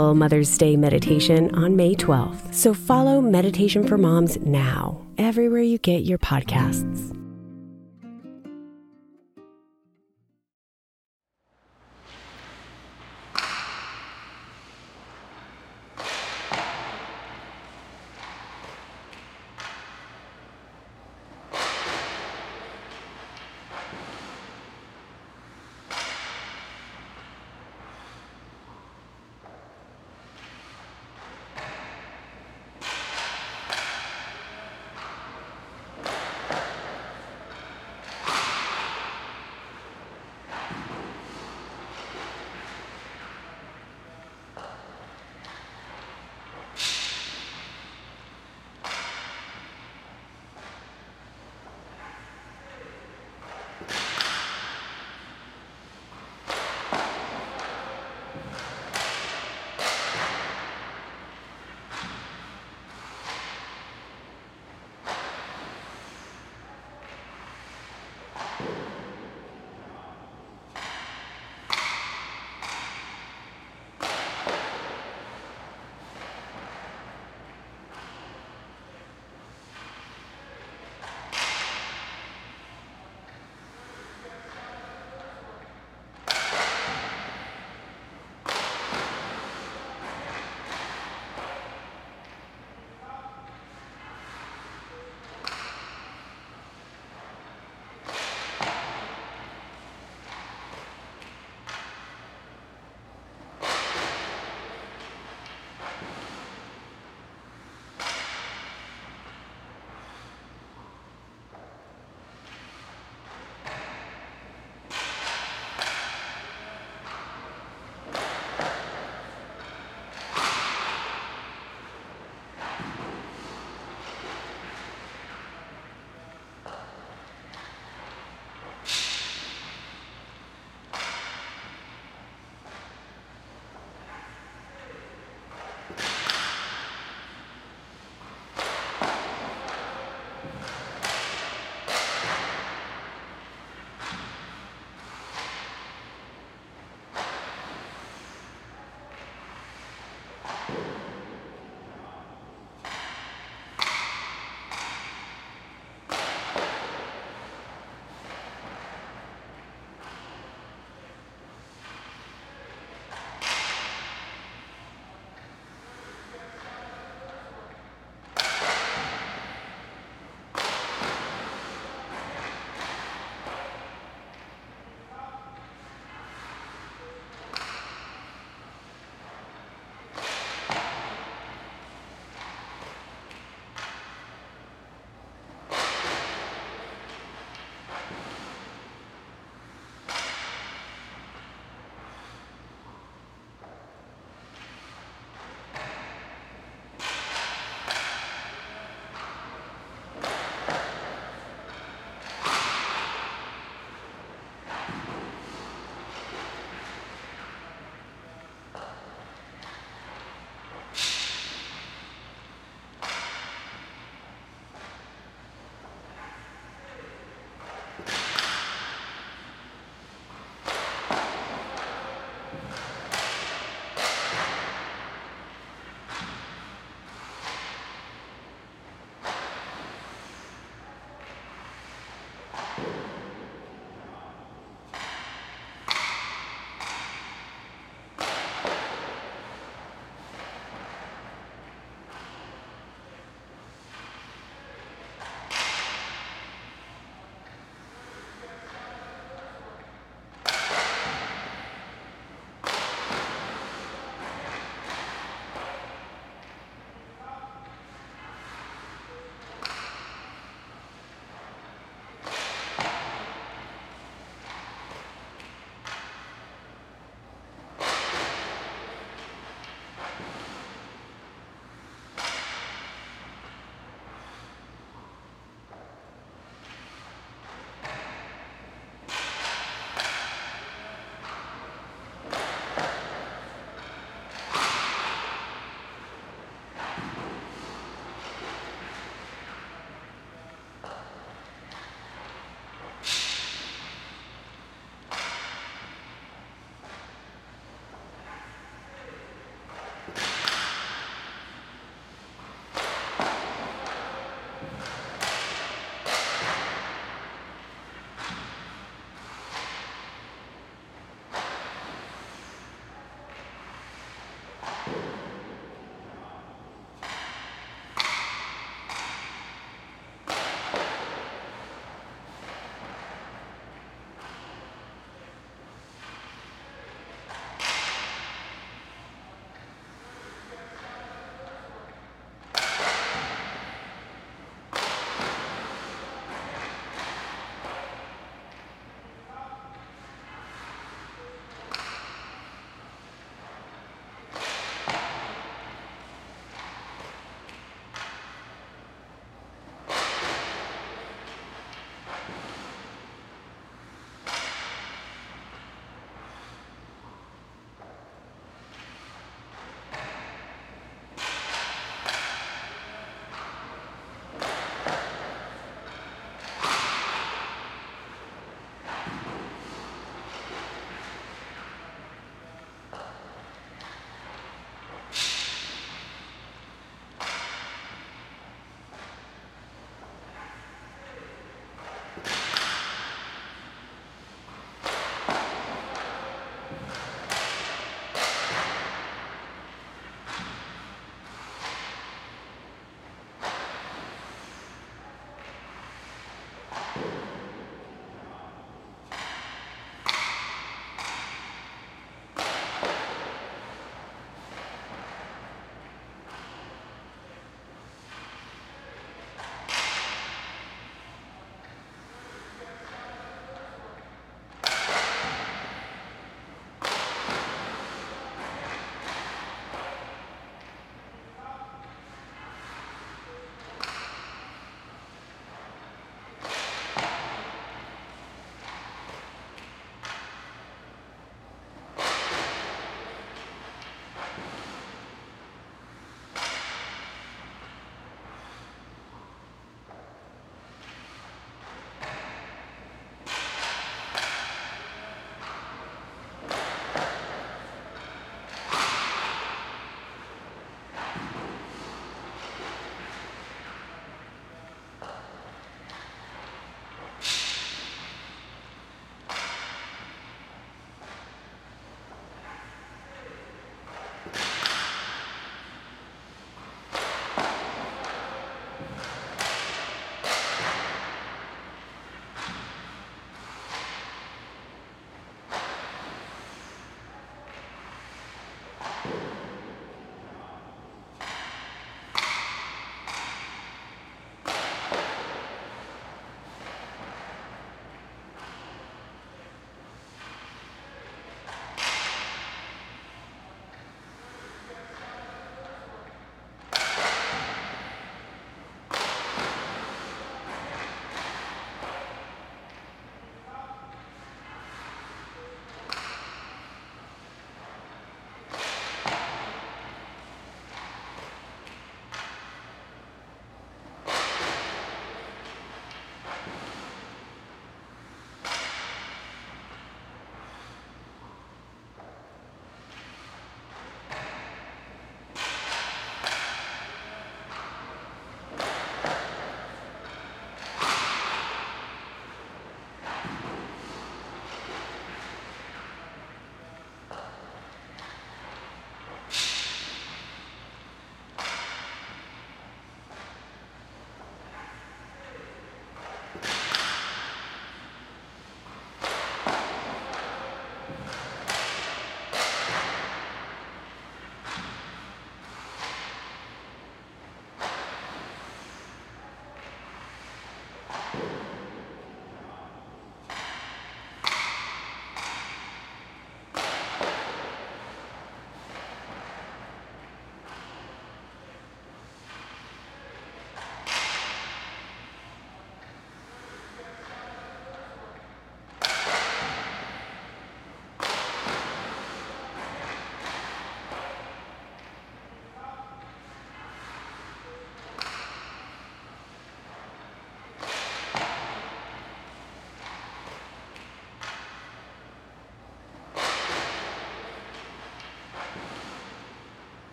special Mother's Day meditation on May 12th. So follow Meditation for Moms now, everywhere you get your podcasts.